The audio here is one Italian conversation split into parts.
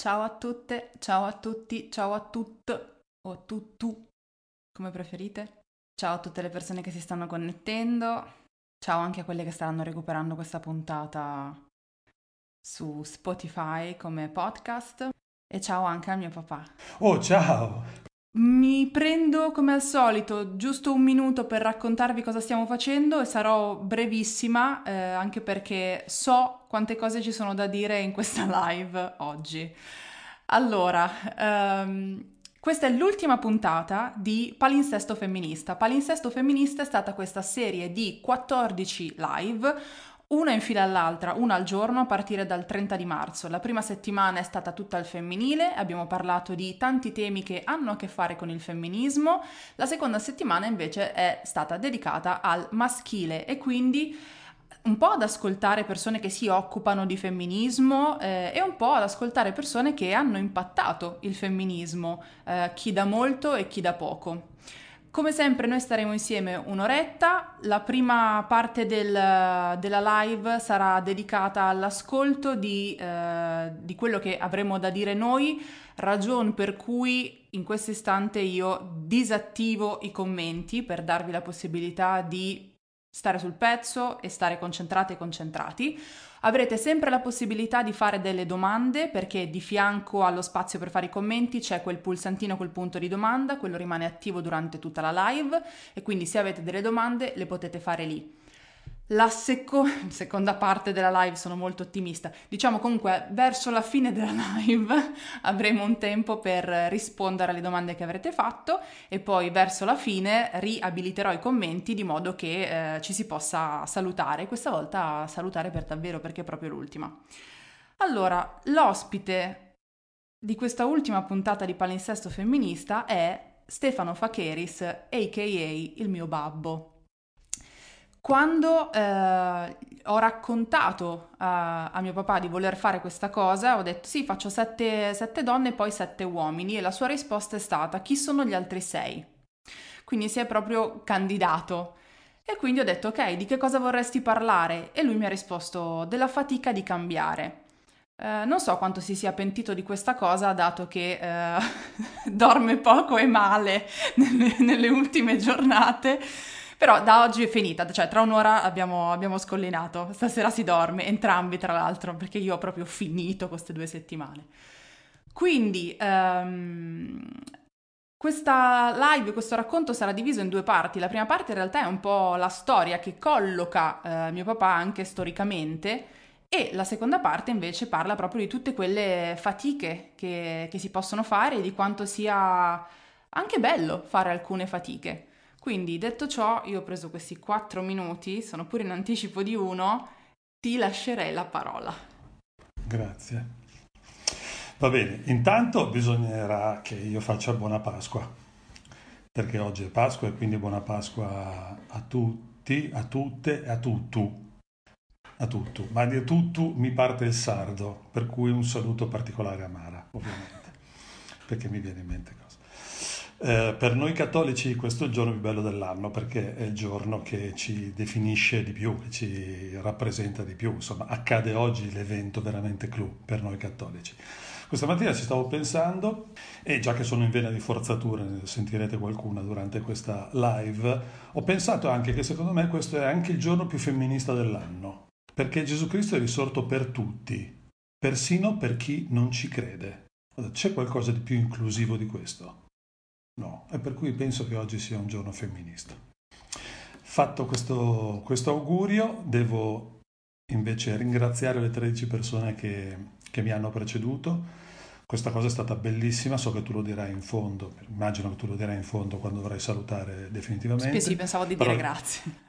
Ciao a tutte, ciao a tutti, ciao a tutte o tu tu, come preferite. Ciao a tutte le persone che si stanno connettendo. Ciao anche a quelle che stanno recuperando questa puntata su Spotify come podcast. E ciao anche al mio papà. Oh, ciao! Mi prendo come al solito giusto un minuto per raccontarvi cosa stiamo facendo e sarò brevissima eh, anche perché so quante cose ci sono da dire in questa live oggi. Allora, um, questa è l'ultima puntata di Palinsesto Femminista. Palinsesto Femminista è stata questa serie di 14 live una in fila all'altra, una al giorno a partire dal 30 di marzo. La prima settimana è stata tutta al femminile, abbiamo parlato di tanti temi che hanno a che fare con il femminismo. La seconda settimana invece è stata dedicata al maschile e quindi un po' ad ascoltare persone che si occupano di femminismo eh, e un po' ad ascoltare persone che hanno impattato il femminismo, eh, chi da molto e chi da poco. Come sempre noi staremo insieme un'oretta, la prima parte del, della live sarà dedicata all'ascolto di, eh, di, quello che avremo da dire noi, ragion per cui in questo istante io disattivo i commenti per darvi la possibilità di stare sul pezzo e stare concentrate e concentrati. Avrete sempre la possibilità di fare delle domande perché di fianco allo spazio per fare i commenti c'è quel pulsantino col punto di domanda, quello rimane attivo durante tutta la live e quindi se avete delle domande le potete fare lì. La seco- seconda parte della live sono molto ottimista. Diciamo comunque verso la fine della live avremo un tempo per rispondere alle domande che avrete fatto e poi verso la fine riabiliterò i commenti di modo che eh, ci si possa salutare. Questa volta salutare per davvero perché è proprio l'ultima. Allora, l'ospite di questa ultima puntata di Palinsesto Femminista è Stefano Facheris, a.k.a. il mio babbo. Quando eh, ho raccontato a, a, mio papà di voler fare questa cosa, ho detto sì, faccio sette, sette donne e poi sette uomini e la sua risposta è stata chi sono gli altri sei? Quindi si è proprio candidato. E quindi ho detto ok, di che cosa vorresti parlare? E lui mi ha risposto della fatica di cambiare. Eh, non so quanto si sia pentito di questa cosa, dato che eh, dorme poco e male nelle, nelle ultime giornate però da oggi è finita, cioè tra un'ora abbiamo, abbiamo scollinato. Stasera si dorme, entrambi tra l'altro, perché io ho proprio finito queste due settimane. Quindi um, questa live, questo racconto sarà diviso in due parti. La prima parte in realtà è un po' la storia che colloca eh, mio papà anche storicamente e la seconda parte invece parla proprio di tutte quelle fatiche che, che si possono fare e di quanto sia anche bello fare alcune fatiche. Quindi detto ciò, io ho preso questi quattro minuti, sono pure in anticipo di uno, ti lascerei la parola. Grazie. Va bene, intanto bisognerà che io faccia buona Pasqua, perché oggi è Pasqua e quindi buona Pasqua a tutti, a tutte e a tutto. A tutto, ma di tutto mi parte il sardo, per cui un saluto particolare a Mara, ovviamente, perché mi viene in mente eh, per noi cattolici questo è il giorno più bello dell'anno perché è il giorno che ci definisce di più, che ci rappresenta di più, insomma accade oggi l'evento veramente clou per noi cattolici. Questa mattina ci stavo pensando e già che sono in vena di forzature, ne sentirete qualcuna durante questa live, ho pensato anche che secondo me questo è anche il giorno più femminista dell'anno, perché Gesù Cristo è risorto per tutti, persino per chi non ci crede. C'è qualcosa di più inclusivo di questo? No, e per cui penso che oggi sia un giorno femminista. Fatto questo, questo augurio, devo invece ringraziare le 13 persone che, che mi hanno preceduto. Questa cosa è stata bellissima, so che tu lo dirai in fondo, immagino che tu lo dirai in fondo quando dovrai salutare definitivamente. Sì, sì, pensavo di dire Però... grazie.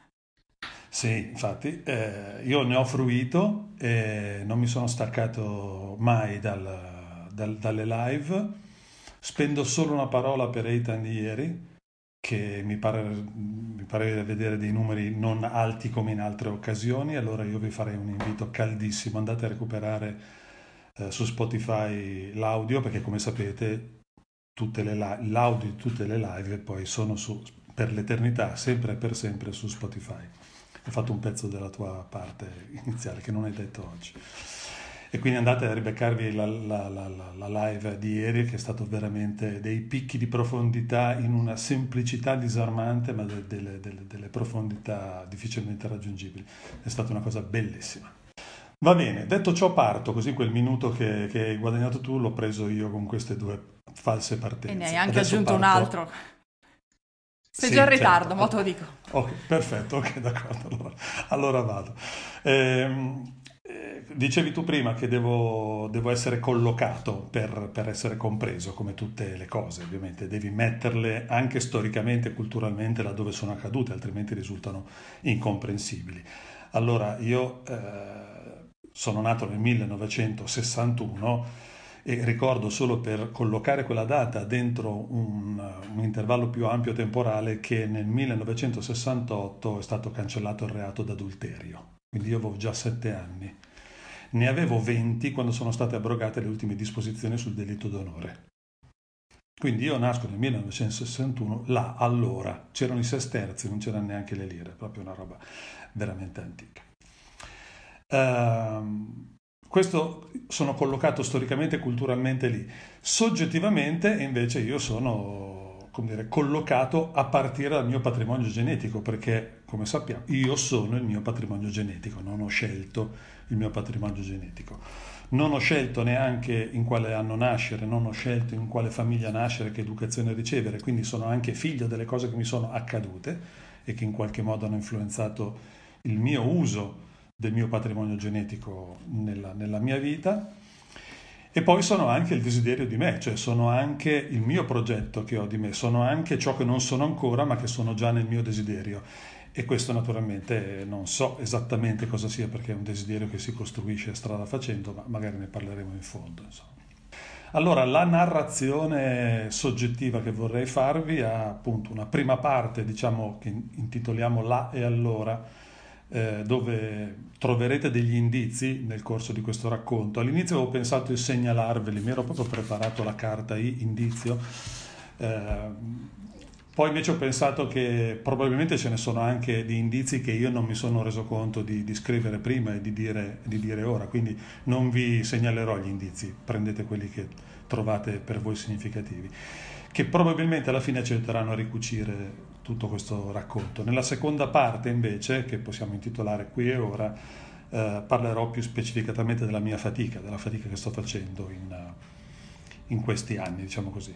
Sì, infatti, eh, io ne ho fruito e non mi sono staccato mai dal, dal, dalle live Spendo solo una parola per Eitan di ieri, che mi pare, mi pare vedere dei numeri non alti come in altre occasioni, allora io vi farei un invito caldissimo, andate a recuperare eh, su Spotify l'audio, perché come sapete tutte le, l'audio di tutte le live poi sono su, per l'eternità, sempre e per sempre su Spotify. Ho fatto un pezzo della tua parte iniziale che non hai detto oggi. E quindi andate a ribeccarvi la, la, la, la, live di ieri che è stato veramente dei picchi di profondità in una semplicità disarmante ma de, delle, delle, delle profondità difficilmente raggiungibili. È stata una cosa bellissima. Va bene, detto ciò parto, così quel minuto che, che, hai guadagnato tu l'ho preso io con queste due false partenze. E ne hai anche Adesso aggiunto parto... un altro. Sei sì, già in ritardo, certo. ma te lo dico. Ok, perfetto, ok, d'accordo, allora, allora vado. Ehm, dicevi tu prima che devo, devo essere collocato per, per, essere compreso, come tutte le cose, ovviamente. Devi metterle anche storicamente e culturalmente laddove sono accadute, altrimenti risultano incomprensibili. Allora, io eh, sono nato nel 1961 e ricordo solo per collocare quella data dentro un, un, intervallo più ampio temporale che nel 1968 è stato cancellato il reato d'adulterio. Quindi io avevo già sette anni. Ne avevo 20 quando sono state abrogate le ultime disposizioni sul delitto d'onore. Quindi io nasco nel 1961, là allora c'erano i sesterzi, non c'erano neanche le lire, proprio una roba veramente antica. Uh, questo sono collocato storicamente e culturalmente lì. Soggettivamente invece io sono dire, collocato a partire dal mio patrimonio genetico, perché come sappiamo io sono il mio patrimonio genetico, non ho scelto il mio patrimonio genetico. Non ho scelto neanche in quale anno nascere, non ho scelto in quale famiglia nascere, che educazione ricevere, quindi sono anche figlio delle cose che mi sono accadute e che in qualche modo hanno influenzato il mio uso del mio patrimonio genetico nella, nella mia vita. E poi sono anche il desiderio di me, cioè sono anche il mio progetto che ho di me, sono anche ciò che non sono ancora ma che sono già nel mio desiderio. E questo naturalmente non so esattamente cosa sia perché è un desiderio che si costruisce strada facendo, ma magari ne parleremo in fondo. Insomma. Allora, la narrazione soggettiva che vorrei farvi ha appunto una prima parte, diciamo, che intitoliamo La e allora, eh, dove troverete degli indizi nel corso di questo racconto. All'inizio avevo pensato di segnalarveli, mi ero proprio preparato la carta indizio. Eh, poi invece ho pensato che probabilmente ce ne sono anche di indizi che io non mi sono reso conto di, di scrivere prima e di dire, di dire, ora, quindi non vi segnalerò gli indizi, prendete quelli che trovate per voi significativi, che probabilmente alla fine ci aiuteranno a ricucire tutto questo racconto. Nella seconda parte invece, che possiamo intitolare Qui e ora, eh, parlerò più specificatamente della mia fatica, della fatica che sto facendo in, in questi anni, diciamo così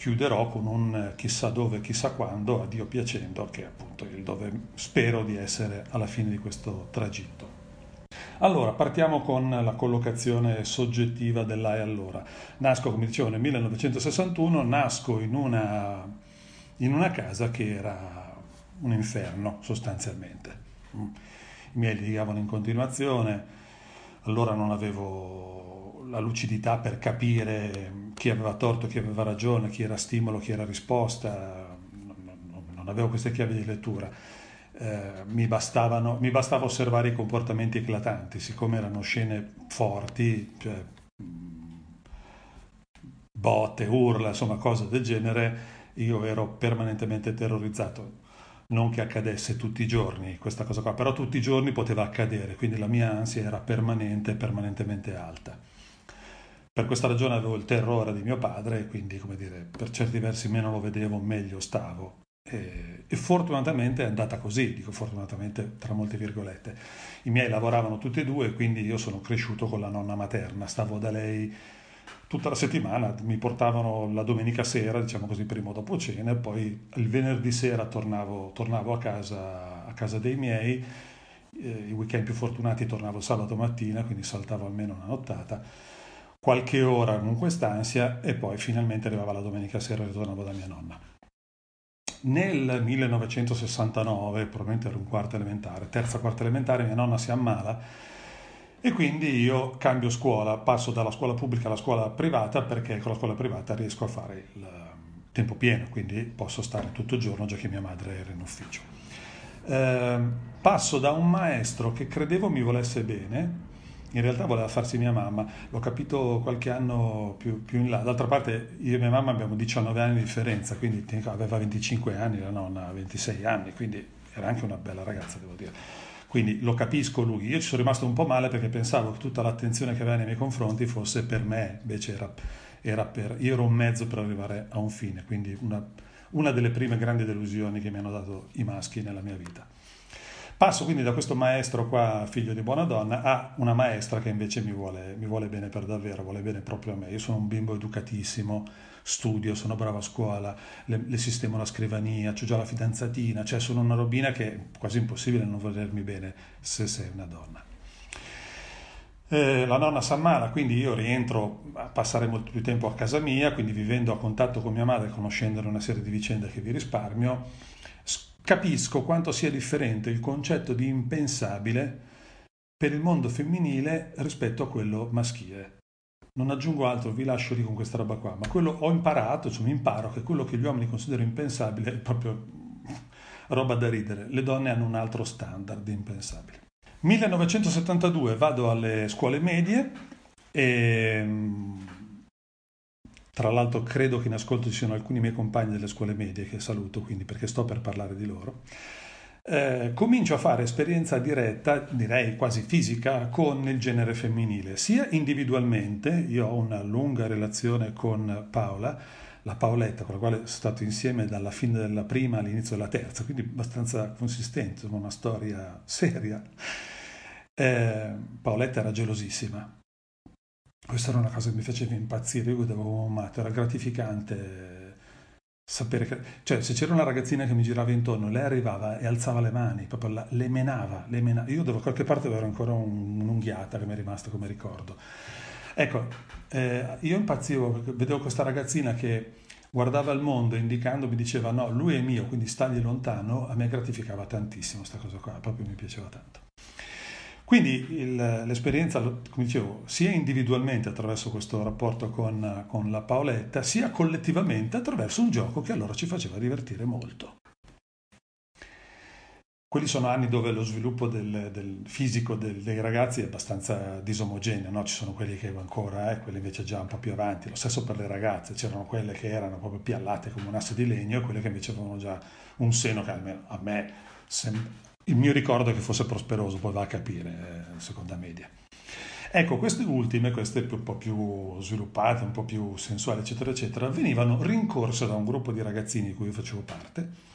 chiuderò con un chissà dove, chissà quando, a Dio piacendo, che è appunto il dove spero di essere alla fine di questo tragitto. Allora, partiamo con la collocazione soggettiva dell'A e allora. Nasco, come dicevo, nel 1961, nasco in una, in una casa che era un inferno, sostanzialmente. Mm. I miei litigavano in continuazione, allora non avevo la lucidità per capire chi aveva torto, chi aveva ragione, chi era stimolo, chi era risposta, non, avevo queste chiavi di lettura. Eh, mi, mi, bastava osservare i comportamenti eclatanti, siccome erano scene forti, cioè, botte, urla, insomma cose del genere, io ero permanentemente terrorizzato. Non che accadesse tutti i giorni questa cosa qua, però tutti i giorni poteva accadere, quindi la mia ansia era permanente permanentemente alta. Per questa ragione avevo il terrore di mio padre e quindi, come dire, per certi versi meno lo vedevo, meglio stavo. E, e, fortunatamente è andata così, dico fortunatamente tra molte virgolette. I miei lavoravano tutti e due, quindi io sono cresciuto con la nonna materna, stavo da lei tutta la settimana, mi portavano la domenica sera, diciamo così, prima o dopo cena, e poi il venerdì sera tornavo, tornavo a, casa, a casa dei miei, eh, i weekend più fortunati tornavo sabato mattina, quindi saltavo almeno una nottata qualche ora con quest'ansia e poi finalmente arrivava la domenica sera e ritornavo da mia nonna. Nel 1969, probabilmente ero un quarto elementare, terza quarta elementare, mia nonna si ammala e quindi io cambio scuola, passo dalla scuola pubblica alla scuola privata perché con la scuola privata riesco a fare il tempo pieno, quindi posso stare tutto il giorno già che mia madre era in ufficio. Eh, passo da un maestro che credevo mi volesse bene, in realtà voleva farsi mia mamma, l'ho capito qualche anno più, più, in là. D'altra parte io e mia mamma abbiamo 19 anni di differenza, quindi aveva 25 anni, la nonna 26 anni, quindi era anche una bella ragazza, devo dire. Quindi lo capisco lui. Io ci sono rimasto un po' male perché pensavo che tutta l'attenzione che aveva nei miei confronti fosse per me, invece era, era per... Io ero un mezzo per arrivare a un fine, quindi una, una delle prime grandi delusioni che mi hanno dato i maschi nella mia vita. Passo quindi da questo maestro qua, figlio di buona donna, a una maestra che invece mi vuole, mi vuole bene per davvero, vuole bene proprio a me. Io sono un bimbo educatissimo, studio, sono bravo a scuola, le, le sistemo la scrivania, ho già la fidanzatina, cioè sono una robina che è quasi impossibile non volermi bene se sei una donna. Eh, la nonna si ammala, quindi io rientro a passare molto più tempo a casa mia, quindi vivendo a contatto con mia madre, conoscendone una serie di vicende che vi risparmio, capisco quanto sia differente il concetto di impensabile per il mondo femminile rispetto a quello maschile. Non aggiungo altro, vi lascio lì con questa roba qua, ma quello ho imparato, cioè mi imparo che quello che gli uomini considerano impensabile è proprio roba da ridere. Le donne hanno un altro standard di impensabile. 1972 vado alle scuole medie e tra l'altro credo che in ascolto ci siano alcuni miei compagni delle scuole medie che saluto, quindi perché sto per parlare di loro. Eh, comincio a fare esperienza diretta, direi quasi fisica, con il genere femminile, sia individualmente, io ho una lunga relazione con Paola, la Paoletta, con la quale sono stato insieme dalla fine della prima all'inizio della terza, quindi abbastanza consistente, una storia seria. Eh, Paoletta era gelosissima, questa era una cosa che mi faceva impazzire, io vedevo un matto, era gratificante sapere che... Cioè, se c'era una ragazzina che mi girava intorno, lei arrivava e alzava le mani, proprio la, le, menava, le menava. Io da qualche parte avevo ancora un, un'unghiata che mi è rimasta come ricordo. Ecco, eh, io impazzivo vedevo questa ragazzina che guardava il mondo indicando, mi diceva no, lui è mio, quindi stagli lontano, a me gratificava tantissimo questa cosa qua, proprio mi piaceva tanto. Quindi il, l'esperienza, come dicevo, sia individualmente attraverso questo rapporto con, con, la Paoletta, sia collettivamente attraverso un gioco che allora ci faceva divertire molto. Quelli sono anni dove lo sviluppo del, del fisico del, dei ragazzi è abbastanza disomogeneo, no? ci sono quelli che ancora, eh, quelli invece già un po' più avanti, lo stesso per le ragazze, c'erano quelle che erano proprio piallate come un asse di legno e quelle che invece avevano già un seno che almeno a me sembra il mio ricordo è che fosse prosperoso, poi va a capire, eh, seconda media. Ecco, queste ultime, queste un po' più sviluppate, un po' più sensuali, eccetera, eccetera, venivano rincorse da un gruppo di ragazzini di cui io facevo parte.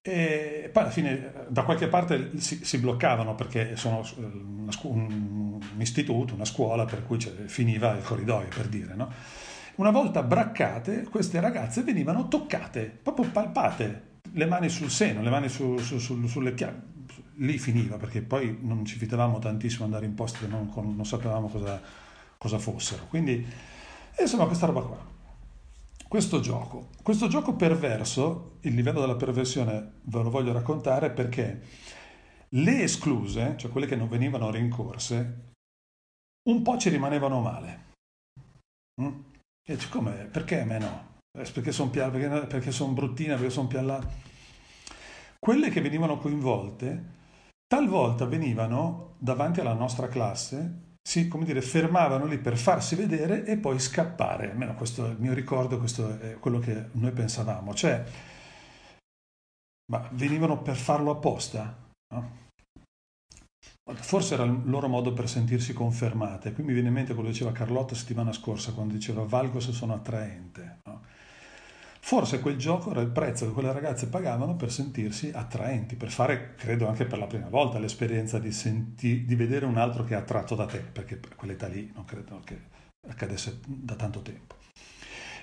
E poi alla fine da qualche parte si, si bloccavano perché sono una, un, un, istituto, una scuola per cui finiva il corridoio per dire. No? Una volta braccate, queste ragazze venivano toccate, proprio palpate, le mani sul seno, le mani su, su, su, sulle chiavi. Lì finiva perché poi non ci fidavamo tantissimo andare in posti che non, non sapevamo cosa, cosa, fossero. Quindi, insomma, questa roba qua. Questo gioco, questo gioco perverso, il livello della perversione ve lo voglio raccontare perché le escluse, cioè quelle che non venivano rincorse, un po' ci rimanevano male. Mm? E come? Perché a me no? Eh, perché sono perché, perché son bruttine, perché sono piallate. Quelle che venivano coinvolte, talvolta venivano davanti alla nostra classe, si, come dire, fermavano lì per farsi vedere e poi scappare. Almeno questo è il mio ricordo, questo è quello che noi pensavamo. Cioè, ma venivano per farlo apposta. No? Forse era il loro modo per sentirsi confermate. Qui mi viene in mente quello che diceva Carlotta settimana scorsa, quando diceva valgo se sono attraente. No? Forse quel gioco era il prezzo che quelle ragazze pagavano per sentirsi attraenti, per fare, credo anche per la prima volta, l'esperienza di, senti- di vedere un altro che è attratto da te, perché a quell'età lì non credo che accadesse da tanto tempo.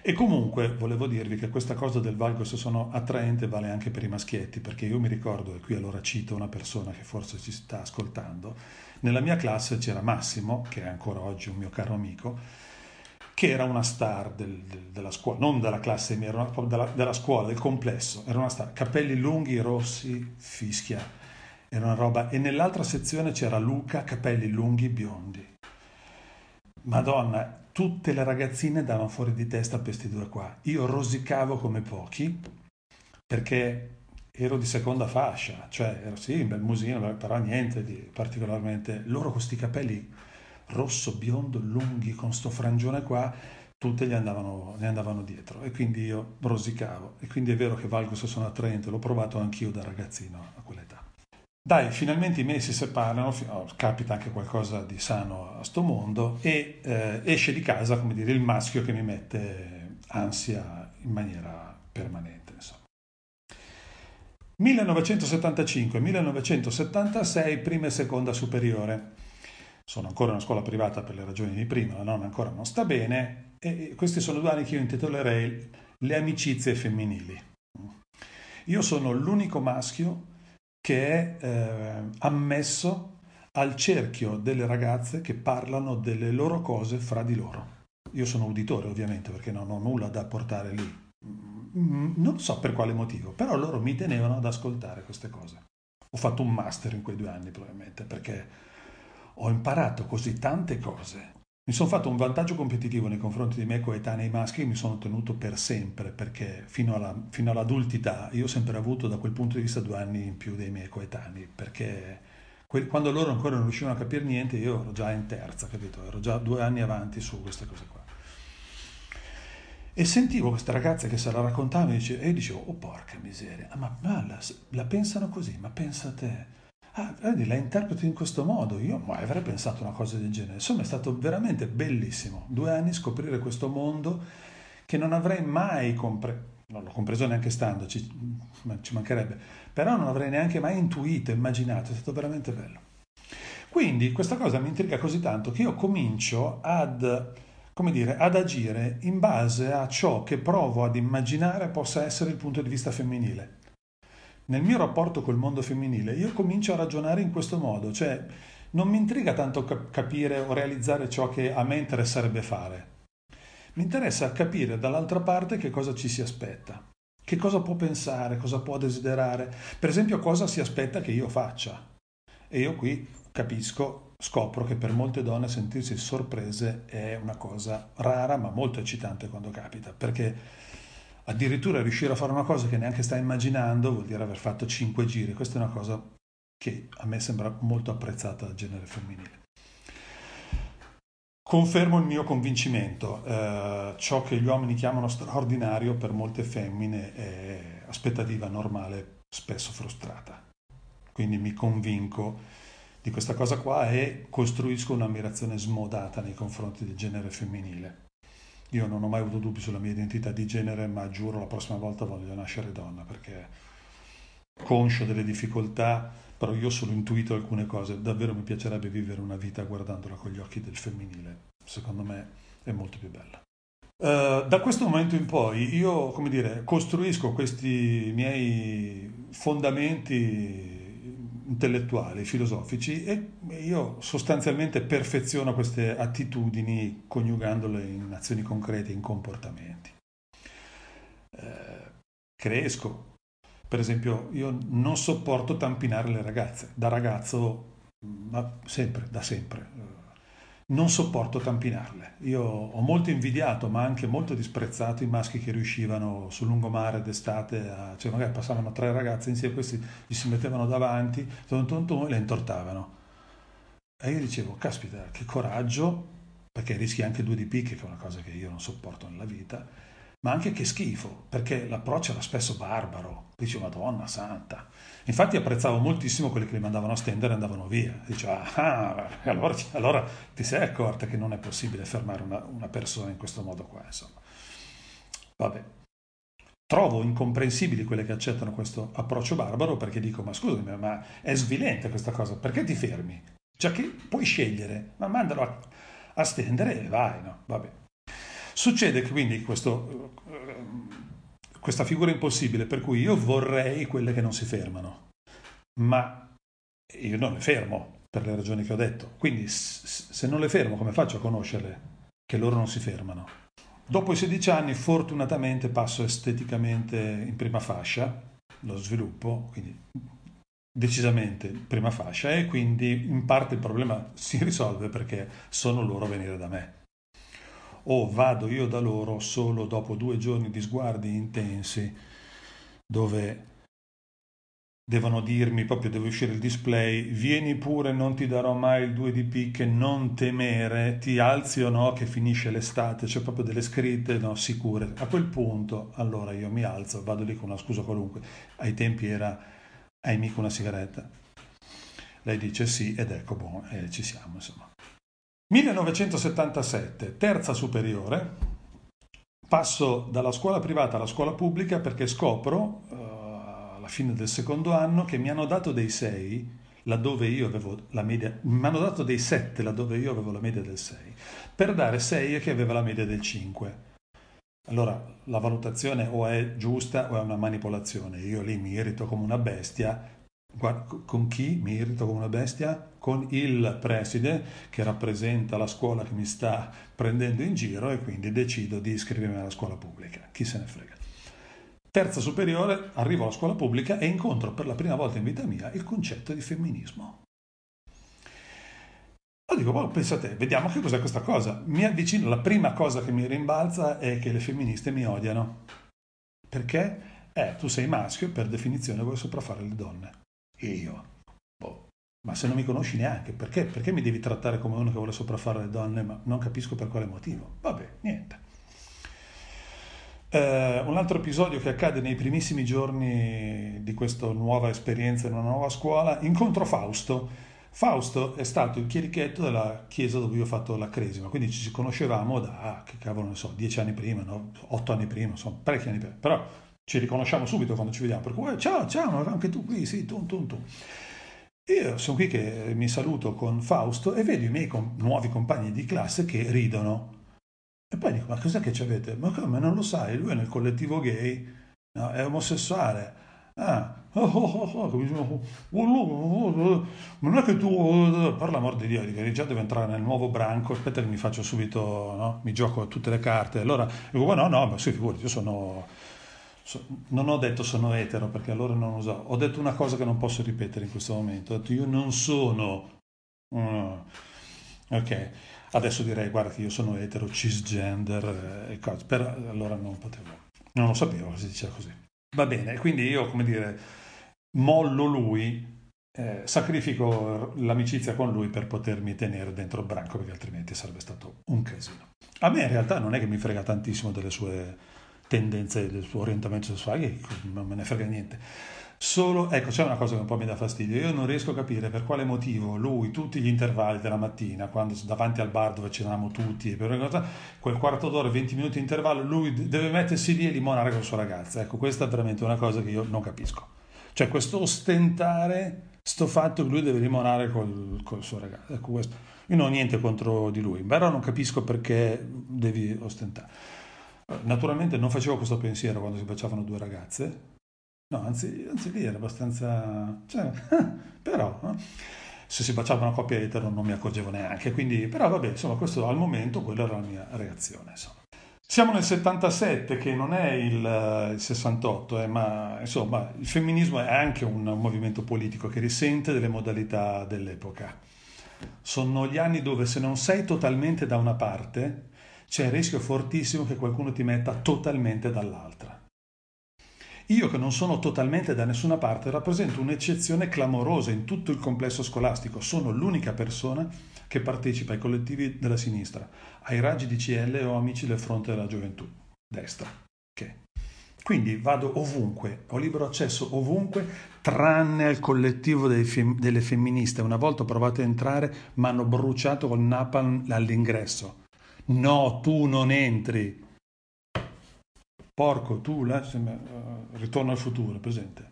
E comunque volevo dirvi che questa cosa del valgo se sono attraente vale anche per i maschietti, perché io mi ricordo, e qui allora cito una persona che forse ci sta ascoltando, nella mia classe c'era Massimo, che è ancora oggi un mio caro amico, che era una star del, del, della scuola, non della classe mia, era una, della, della, scuola, del complesso, era una star, capelli lunghi, rossi, fischia, era una roba, e nell'altra sezione c'era Luca, capelli lunghi, biondi. Madonna, tutte le ragazzine davano fuori di testa per questi due qua. Io rosicavo come pochi, perché ero di seconda fascia, cioè ero sì, un bel musino, però niente di particolarmente... Loro con questi capelli rosso, biondo, lunghi, con sto frangione qua, tutte gli andavano, gli andavano dietro e quindi io rosicavo. E quindi è vero che valgo se sono attraente, l'ho provato anch'io da ragazzino a quell'età. dai, finalmente i miei si separano, oh, capita anche qualcosa di sano a sto mondo e eh, esce di casa, come dire, il maschio che mi mette ansia in maniera permanente. Insomma. 1975-1976, prima e seconda superiore. Sono ancora una scuola privata per le ragioni di prima, la nonna ancora non sta bene e questi sono due anni che io intitolerei le amicizie femminili. Io sono l'unico maschio che è eh, ammesso al cerchio delle ragazze che parlano delle loro cose fra di loro. Io sono uditore ovviamente perché non ho nulla da portare lì. Mm, non so per quale motivo, però loro mi tenevano ad ascoltare queste cose. Ho fatto un master in quei due anni probabilmente perché ho imparato così tante cose mi sono fatto un vantaggio competitivo nei confronti dei miei coetanei maschi che mi sono tenuto per sempre, perché fino, alla, fino all'adultità io ho sempre avuto da quel punto di vista due anni in più dei miei coetanei, perché que- quando loro ancora non riuscivano a capire niente io ero già in terza, capito? Ero già due anni avanti su queste cose qua. E sentivo queste ragazze che se la raccontavano e io dicevo, oh porca miseria, ma, ma la, la pensano così, ma pensa a te ah, vedi, la interpreto in questo modo, io mai avrei pensato una cosa del genere. Insomma, è stato veramente bellissimo, due anni scoprire questo mondo che non avrei mai compreso, non l'ho compreso neanche standoci, ci mancherebbe, però non avrei neanche mai intuito, immaginato, è stato veramente bello. Quindi questa cosa mi intriga così tanto che io comincio ad, come dire, ad agire in base a ciò che provo ad immaginare possa essere il punto di vista femminile nel mio rapporto col mondo femminile, io comincio a ragionare in questo modo, cioè non mi intriga tanto capire o realizzare ciò che a me interesserebbe fare. Mi interessa capire dall'altra parte che cosa ci si aspetta, che cosa può pensare, cosa può desiderare, per esempio cosa si aspetta che io faccia. E io qui capisco, scopro che per molte donne sentirsi sorprese è una cosa rara ma molto eccitante quando capita, perché addirittura riuscire a fare una cosa che neanche sta immaginando vuol dire aver fatto cinque giri. Questa è una cosa che a me sembra molto apprezzata dal genere femminile. Confermo il mio convincimento, eh, ciò che gli uomini chiamano straordinario per molte femmine è aspettativa normale, spesso frustrata. Quindi mi convinco di questa cosa qua e costruisco un'ammirazione smodata nei confronti del genere femminile. Io non ho mai avuto dubbi sulla mia identità di genere, ma giuro la prossima volta voglio nascere donna perché conscio delle difficoltà, però io ho solo intuito alcune cose. Davvero mi piacerebbe vivere una vita guardandola con gli occhi del femminile. Secondo me è molto più bella. Uh, da questo momento in poi io, come dire, costruisco questi miei fondamenti intellettuali, filosofici e io sostanzialmente perfeziono queste attitudini coniugandole in azioni concrete, in comportamenti. Eh, cresco, per esempio, io non sopporto tampinare le ragazze, da ragazzo, ma sempre, da sempre non sopporto tampinarle. Io ho molto invidiato, ma anche molto disprezzato i maschi che riuscivano sul lungomare d'estate, a, cioè magari passavano tre ragazze insieme, questi gli si mettevano davanti, ton, ton, ton, e le intortavano. E io dicevo, caspita, che coraggio, perché rischi anche due di picche, che è una cosa che io non sopporto nella vita, ma anche che schifo, perché l'approccio era spesso barbaro. Dicevo, Madonna santa. Infatti apprezzavo moltissimo quelli che li mandavano a stendere e andavano via. Dicevo, ah, allora, allora, ti sei accorta che non è possibile fermare una, una persona in questo modo qua, insomma. Vabbè. Trovo incomprensibili quelle che accettano questo approccio barbaro perché dico, ma scusami, ma è svilente questa cosa, perché ti fermi? Cioè che puoi scegliere, ma mandalo a, a stendere e vai, no? Vabbè. Succede quindi questo, questa figura impossibile per cui io vorrei quelle che non si fermano, ma io non le fermo per le ragioni che ho detto. Quindi se non le fermo, come faccio a conoscerle che loro non si fermano? Dopo i 16 anni, fortunatamente, passo esteticamente in prima fascia, lo sviluppo, quindi decisamente prima fascia, e quindi in parte il problema si risolve perché sono loro a venire da me o vado io da loro solo dopo due giorni di sguardi intensi dove devono dirmi, proprio deve uscire il display, vieni pure, non ti darò mai il 2 di picche, non temere, ti alzi o no che finisce l'estate, c'è proprio delle scritte, no, sicure. A quel punto, allora io mi alzo, vado lì con una scusa qualunque, ai tempi era hai mica una sigaretta. Lei dice sì ed ecco, boh, eh, ci siamo insomma. 1977, terza superiore, passo dalla scuola privata alla scuola pubblica perché scopro uh, alla fine del secondo anno che mi hanno dato dei 6 laddove io avevo la media, mi hanno dato dei 7 laddove io avevo la media del 6, per dare 6 a chi aveva la media del 5. Allora la valutazione o è giusta o è una manipolazione. Io lì mi irrito come una bestia. Con chi mi irrito come una bestia? Con il preside che rappresenta la scuola che mi sta prendendo in giro e quindi decido di iscrivermi alla scuola pubblica. Chi se ne frega. Terza superiore, arrivo alla scuola pubblica e incontro per la prima volta in vita mia il concetto di femminismo. Lo dico, oh, pensate, vediamo che cos'è questa cosa. Mi avvicino, la prima cosa che mi rimbalza è che le femministe mi odiano. Perché? Eh, tu sei maschio e per definizione vuoi sopraffare le donne. E io, boh, ma se non mi conosci neanche, perché? Perché mi devi trattare come uno che vuole sopraffare le donne, ma non capisco per quale motivo. Vabbè, niente. Eh, un altro episodio che accade nei primissimi giorni di questa nuova esperienza in una nuova scuola, incontro Fausto. Fausto è stato il chierichetto della chiesa dove io ho fatto la cresima, quindi ci conoscevamo da, che cavolo ne so, dieci anni prima, no? otto anni prima, insomma, parecchi anni prima, però ci riconosciamo subito quando ci vediamo, per cui ciao, ciao, anche tu qui, sì, tu, tu, tu. Io sono qui che mi saluto con Fausto e vedo i miei com- nuovi compagni di classe che ridono e poi dico, ma cos'è che ci avete? Ma come, non lo sai? Lui è nel collettivo gay, no, è omosessuale. Ah, oh, oh, oh, non è che tu, per l'amor di Dio, che già deve entrare nel nuovo branco, aspetta che mi faccio subito, no? mi gioco tutte le carte. Allora dico, ma no, no, ma sì, figurati, io sono, so, non ho detto sono etero perché allora non lo so, ho detto una cosa che non posso ripetere in questo momento, ho detto io non sono... Uh, ok, Adesso direi, guarda che io sono etero, cisgender e cose, però allora non potevo, non lo sapevo si diceva così. Va bene, quindi io, come dire, mollo lui, eh, sacrifico l'amicizia con lui per potermi tenere dentro il branco, perché altrimenti sarebbe stato un casino. A me in realtà non è che mi frega tantissimo delle sue tendenze, del suo orientamento sessuale, non me ne frega niente Solo, ecco, c'è una cosa che un po' mi dà fastidio. Io non riesco a capire per quale motivo lui, tutti gli intervalli della mattina, quando davanti al bar dove c'eravamo tutti, cosa, quel quarto d'ora, 20 minuti di intervallo, lui deve mettersi lì e limonare con la sua ragazza. Ecco, questa è veramente una cosa che io non capisco. Cioè, questo ostentare, sto fatto che lui deve limonare col, col suo ragazzo. Ecco, questo. Io non ho niente contro di lui, però non capisco perché devi ostentare. Naturalmente non facevo questo pensiero quando si baciavano due ragazze, No, anzi, anzi lì era abbastanza... Cioè, però... No? Se si baciava una coppia etero non mi accorgevo neanche, quindi... Però vabbè, insomma, questo al momento, quella era la mia reazione, insomma. Siamo nel 77, che non è il, il 68, eh, ma insomma il femminismo è anche un, un movimento politico che risente delle modalità dell'epoca. Sono gli anni dove se non sei totalmente da una parte, c'è il rischio fortissimo che qualcuno ti metta totalmente dall'altra. Io che non sono totalmente da nessuna parte rappresento un'eccezione clamorosa in tutto il complesso scolastico, sono l'unica persona che partecipa ai collettivi della sinistra, ai raggi di CL o amici del fronte della gioventù, destra. Okay. Quindi vado ovunque, ho libero accesso ovunque, tranne al collettivo fem- delle femministe. Una volta ho provato a entrare, mi hanno bruciato col napalm all'ingresso. No, tu non entri porco tu, là, sembra, uh, ritorno al futuro, presente.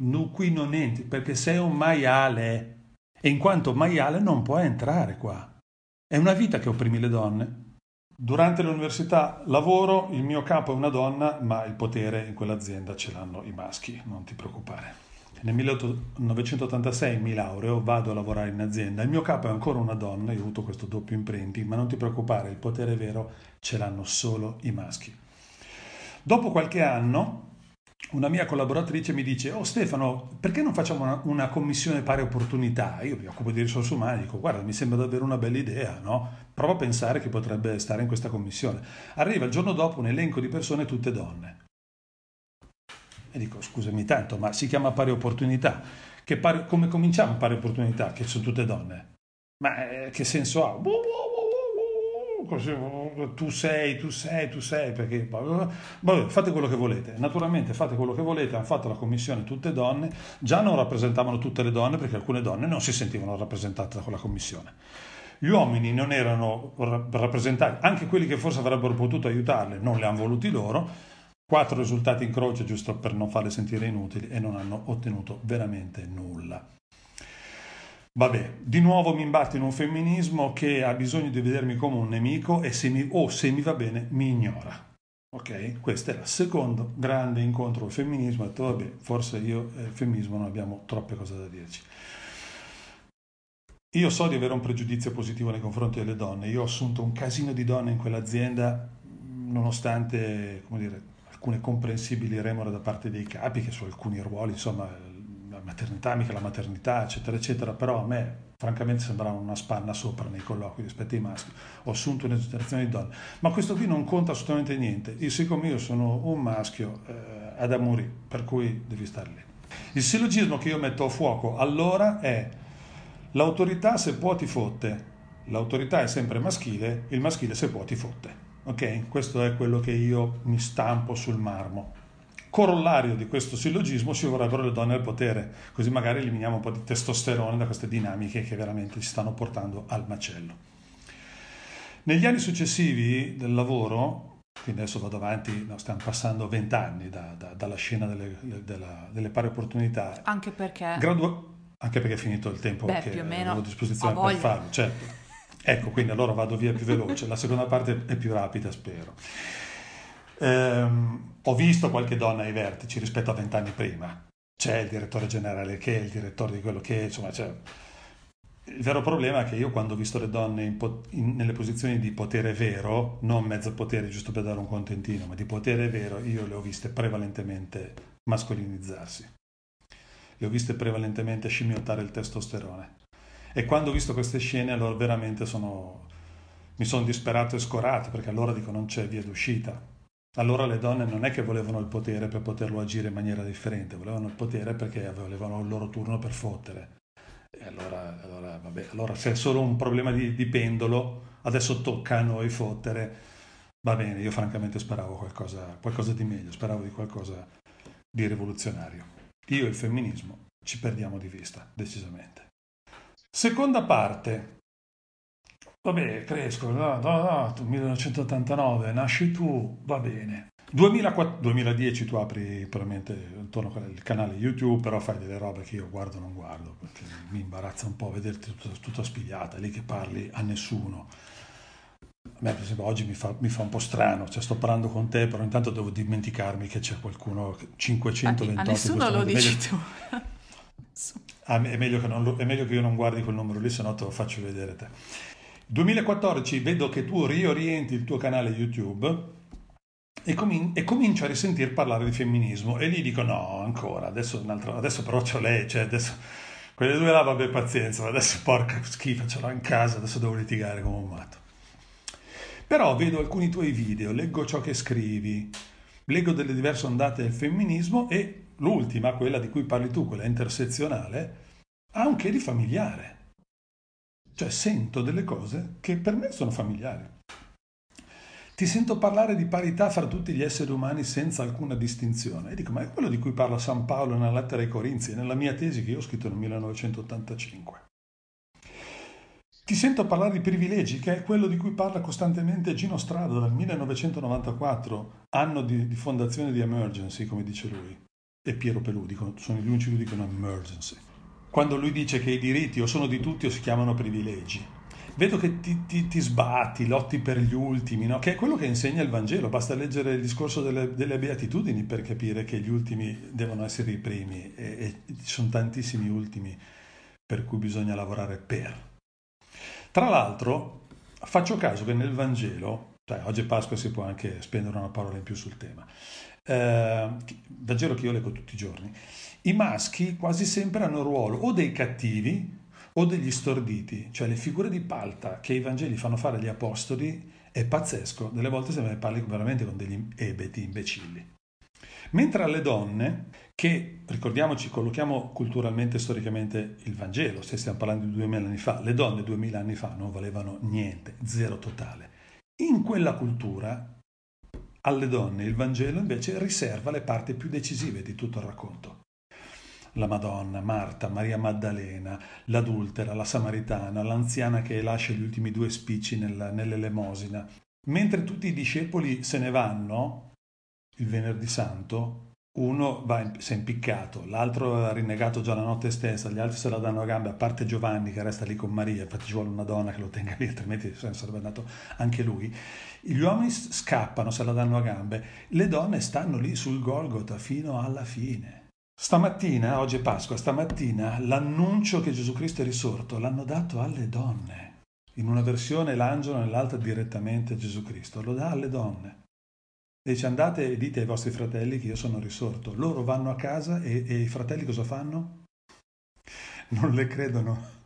No, qui non entri perché sei un maiale e in quanto maiale non puoi entrare qua. È una vita che opprimi le donne. Durante l'università lavoro, il mio capo è una donna, ma il potere in quell'azienda ce l'hanno i maschi, non ti preoccupare. Nel 1986 mi laureo, vado a lavorare in azienda, il mio capo è ancora una donna, io ho avuto questo doppio imprinting, ma non ti preoccupare, il potere vero ce l'hanno solo i maschi. Dopo qualche anno una mia collaboratrice mi dice, oh Stefano, perché non facciamo una, una, commissione pari opportunità? Io mi occupo di risorse umane, dico, guarda, mi sembra davvero una bella idea, no? Prova a pensare che potrebbe stare in questa commissione. Arriva il giorno dopo un elenco di persone tutte donne. E dico, scusami tanto, ma si chiama pari opportunità. Pari, come cominciamo pari opportunità, che sono tutte donne? Ma eh, che senso ha? tu sei, tu sei, tu sei, perché vabbè, fate quello che volete. Naturalmente fate quello che volete, hanno fatto la commissione tutte donne, già non rappresentavano tutte le donne perché alcune donne non si sentivano rappresentate da quella commissione. Gli uomini non erano rappresentati, anche quelli che forse avrebbero potuto aiutarle non le hanno voluti loro. Quattro risultati in croce giusto per non farle sentire inutili e non hanno ottenuto veramente nulla. Vabbè, di nuovo mi imbatto in un femminismo che ha bisogno di vedermi come un nemico e se mi, o se mi va bene mi ignora. Ok? Questo è il secondo grande incontro del femminismo. Ho detto, vabbè, forse io e il femminismo non abbiamo troppe cose da dirci. Io so di avere un pregiudizio positivo nei confronti delle donne. Io ho assunto un casino di donne in quell'azienda, nonostante, come dire, alcune comprensibili remore da parte dei capi, che su alcuni ruoli, insomma, maternità, mica la maternità, eccetera, eccetera, però a me francamente sembrava una spanna sopra nei colloqui rispetto ai maschi. Ho assunto una generazione di donne, ma questo qui non conta assolutamente niente. Io, siccome io sono un maschio eh, ad amori, per cui devi stare lì. Il sillogismo che io metto a fuoco allora è l'autorità se può ti fotte, l'autorità è sempre maschile, il maschile se può ti fotte. Ok? Questo è quello che io mi stampo sul marmo. Corollario di questo sillogismo ci vorrebbero le donne al potere, così magari eliminiamo un po' di testosterone da queste dinamiche che veramente ci stanno portando al macello. Negli anni successivi del lavoro, quindi adesso vado avanti, no, stiamo passando vent'anni da, da, dalla scena delle, della, delle, pari opportunità. Anche perché... Gradua- anche perché è finito il tempo Beh, che avevo a disposizione per farlo, certo. Ecco, quindi allora vado via più veloce, la seconda parte è più rapida, spero. Ehm, ho visto qualche donna ai vertici rispetto a vent'anni prima. C'è il direttore generale che è il direttore di quello che è, insomma, c'è. Il vero problema è che io quando ho visto le donne in po- in, nelle posizioni di potere vero, non mezzo potere giusto per dare un contentino, ma di potere vero, io le ho viste prevalentemente mascolinizzarsi. Le ho viste prevalentemente scimmiottare il testosterone. E quando ho visto queste scene, allora veramente sono, mi sono disperato e scorato, perché allora dico non c'è via d'uscita. Allora le donne non è che volevano il potere per poterlo agire in maniera differente, volevano il potere perché avevano il loro turno per fottere. E allora, allora, vabbè, allora se è solo un problema di, di, pendolo, adesso tocca a noi fottere. Va bene, io francamente speravo qualcosa, qualcosa di meglio, speravo di qualcosa di rivoluzionario. Io e il femminismo ci perdiamo di vista, decisamente. Seconda parte, Vabbè, cresco, no, no, no, 1989, nasci tu, va bene. 2004, 2010 tu apri probabilmente intorno al canale YouTube, però fai delle robe che io guardo o non guardo, perché mi imbarazza un po' vederti tutta, tutta spigliata, lì che parli a nessuno. A me, per esempio, oggi mi fa, mi fa, un po' strano, cioè sto parlando con te, però intanto devo dimenticarmi che c'è qualcuno, 528 A, a nessuno lo dici tu. ah, è, meglio lo, è, meglio che io non guardi quel numero lì, se no te lo faccio vedere te. 2014 vedo che tu riorienti il tuo canale YouTube e, comin- e comincio a risentir parlare di femminismo e gli dico no, ancora, adesso, adesso però c'ho lei, cioè adesso quelle due là vabbè pazienza, adesso porca schifo, ce l'ho in casa, adesso devo litigare come un matto. Però vedo alcuni tuoi video, leggo ciò che scrivi, leggo delle diverse ondate del femminismo e l'ultima, quella di cui parli tu, quella intersezionale, ha un che di familiare. Cioè sento delle cose che per me sono familiari. Ti sento parlare di parità fra tutti gli esseri umani senza alcuna distinzione. E dico, ma è quello di cui parla San Paolo nella lettera ai Corinzi, nella mia tesi che io ho scritto nel 1985. Ti sento parlare di privilegi, che è quello di cui parla costantemente Gino Strada dal 1994, anno di, di fondazione di Emergency, come dice lui, e Piero Pelù, dicono, sono gli unici che dicono Emergency quando lui dice che i diritti o sono di tutti o si chiamano privilegi. Vedo che ti, ti, ti sbatti, lotti per gli ultimi, no? che è quello che insegna il Vangelo. Basta leggere il discorso delle, delle beatitudini per capire che gli ultimi devono essere i primi e, e ci sono tantissimi ultimi per cui bisogna lavorare per. Tra l'altro, faccio caso che nel Vangelo, cioè oggi Pasqua si può anche spendere una parola in più sul tema, eh, Vangelo che io leggo tutti i giorni, i maschi quasi sempre hanno ruolo o dei cattivi o degli storditi, cioè le figure di palta che i Vangeli fanno fare agli apostoli è pazzesco, delle volte sembra che parli veramente con degli ebeti imbecilli. Mentre alle donne, che ricordiamoci, collochiamo culturalmente e storicamente il Vangelo, se stiamo parlando di duemila anni fa, le donne duemila anni fa non valevano niente, zero totale. In quella cultura, alle donne il Vangelo invece riserva le parti più decisive di tutto il racconto. La Madonna, Marta, Maria Maddalena, l'adultera, la Samaritana, l'anziana che lascia gli ultimi due spicci nella, nell'elemosina. Mentre tutti i discepoli se ne vanno, il venerdì santo, uno va, si è impiccato, l'altro ha rinnegato già la notte stessa, gli altri se la danno a gambe, a parte Giovanni che resta lì con Maria, infatti ci vuole una donna che lo tenga lì, altrimenti sarebbe andato anche lui. Gli uomini scappano, se la danno a gambe, le donne stanno lì sul Golgota fino alla fine. Stamattina, oggi è Pasqua, stamattina l'annuncio che Gesù Cristo è risorto l'hanno dato alle donne. In una versione l'angelo, nell'altra direttamente Gesù Cristo, lo dà alle donne. E dice andate e dite ai vostri fratelli che io sono risorto. Loro vanno a casa e, e i fratelli cosa fanno? Non le credono.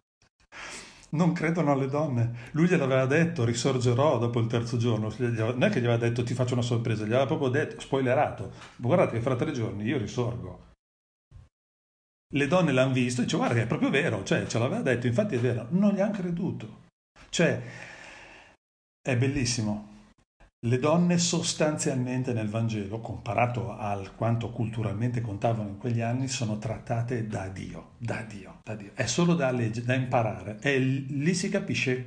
Non credono alle donne. Lui gliel'aveva detto, risorgerò dopo il terzo giorno. Non è che gli aveva detto ti faccio una sorpresa, gli aveva proprio detto, spoilerato. Guardate che fra tre giorni io risorgo. Le donne l'hanno visto e dice guarda è proprio vero, cioè ce l'aveva detto, infatti è vero. Non gli hanno creduto. Cioè, è bellissimo le donne sostanzialmente nel Vangelo, comparato al quanto culturalmente contavano in quegli anni, sono trattate da Dio, da Dio, da Dio. È solo da, legge, da imparare e lì si capisce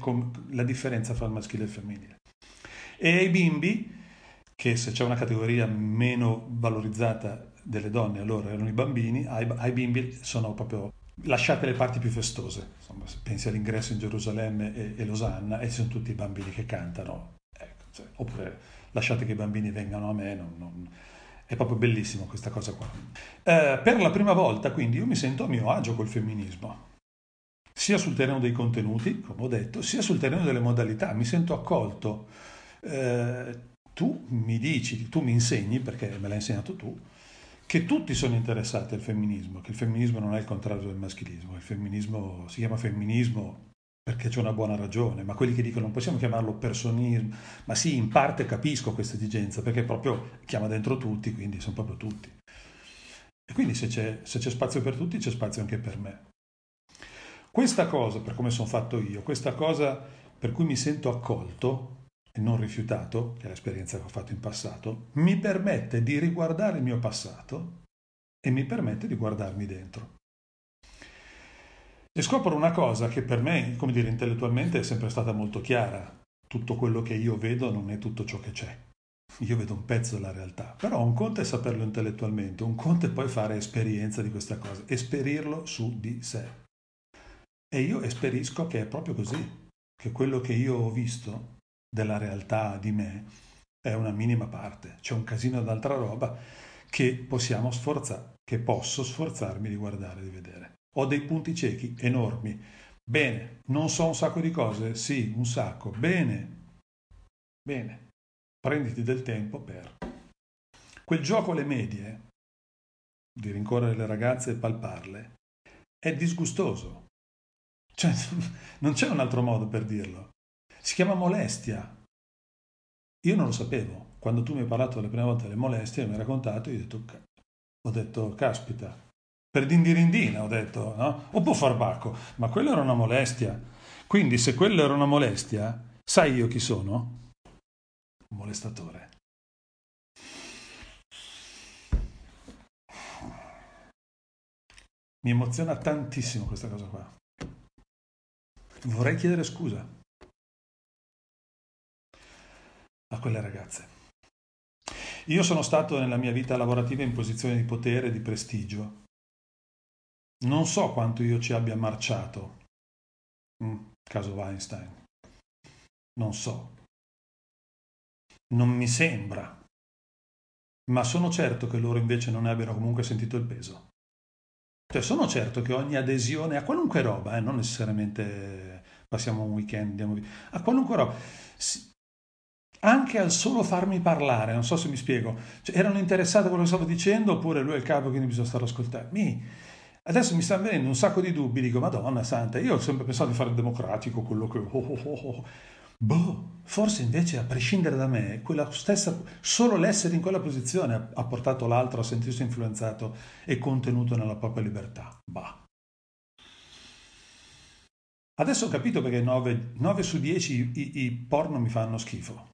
la differenza fra il maschile e il femminile. E ai bimbi, che se c'è una categoria meno valorizzata delle donne, allora erano i bambini, ai, ai bimbi sono proprio lasciate le parti più festose. Insomma, pensi all'ingresso in Gerusalemme e, e Losanna e ci sono tutti i bambini che cantano cioè, oppure lasciate che i bambini vengano a me, non, non... è proprio bellissimo questa cosa qua. Eh, per la prima volta quindi io mi sento a mio agio col femminismo, sia sul terreno dei contenuti, come ho detto, sia sul terreno delle modalità, mi sento accolto. Eh, tu mi dici, tu mi insegni, perché me l'hai insegnato tu, che tutti sono interessati al femminismo, che il femminismo non è il contrario del maschilismo, il femminismo si chiama femminismo perché c'è una buona ragione, ma quelli che dicono non possiamo chiamarlo personismo, ma sì, in parte capisco questa esigenza, perché proprio chiama dentro tutti, quindi sono proprio tutti. E quindi se c'è, se c'è spazio per tutti, c'è spazio anche per me. Questa cosa, per come sono fatto io, questa cosa per cui mi sento accolto e non rifiutato, che è l'esperienza che ho fatto in passato, mi permette di riguardare il mio passato e mi permette di guardarmi dentro. E scopro una cosa che per me, come dire, intellettualmente è sempre stata molto chiara. Tutto quello che io vedo non è tutto ciò che c'è. Io vedo un pezzo della realtà. Però un conto è saperlo intellettualmente, un conto è poi fare esperienza di questa cosa, esperirlo su di sé. E io esperisco che è proprio così, che quello che io ho visto della realtà di me è una minima parte. C'è un casino d'altra roba che possiamo sforzare, che posso sforzarmi di guardare, di vedere. Ho dei punti ciechi enormi. Bene, non so un sacco di cose? Sì, un sacco. Bene. Bene. Prenditi del tempo per... Quel gioco alle medie, di rincorrere le ragazze e palparle, è disgustoso. Cioè, non c'è un altro modo per dirlo. Si chiama molestia. Io non lo sapevo. Quando tu mi hai parlato le prime volte delle molestie, mi hai raccontato, io ho detto, ho detto caspita, per dindirindina, ho detto, no? O può far bacco, ma quella era una molestia. Quindi se quella era una molestia, sai io chi sono? Un molestatore. Mi emoziona tantissimo questa cosa qua. Vorrei chiedere scusa a quelle ragazze. Io sono stato nella mia vita lavorativa in posizione di potere e di prestigio non so quanto io ci abbia marciato. Mm, caso Weinstein. Non so. Non mi sembra. Ma sono certo che loro invece non ne abbiano comunque sentito il peso. Cioè, sono certo che ogni adesione a qualunque roba, eh, non necessariamente passiamo un weekend, andiamo via, a qualunque roba, anche al solo farmi parlare, non so se mi spiego, cioè, erano interessati a quello che stavo dicendo oppure lui è il capo quindi bisogna stare ad ascoltare. Mi, Adesso mi stanno venendo un sacco di dubbi, dico, Madonna santa, io ho sempre pensato di fare il democratico, quello che... Oh, oh, oh, oh. Boh, forse invece a prescindere da me, quella stessa, solo l'essere in quella posizione ha portato l'altro a sentirsi influenzato e contenuto nella propria libertà. Bah. Adesso ho capito perché 9, 9 su 10 i, i, porno mi fanno schifo.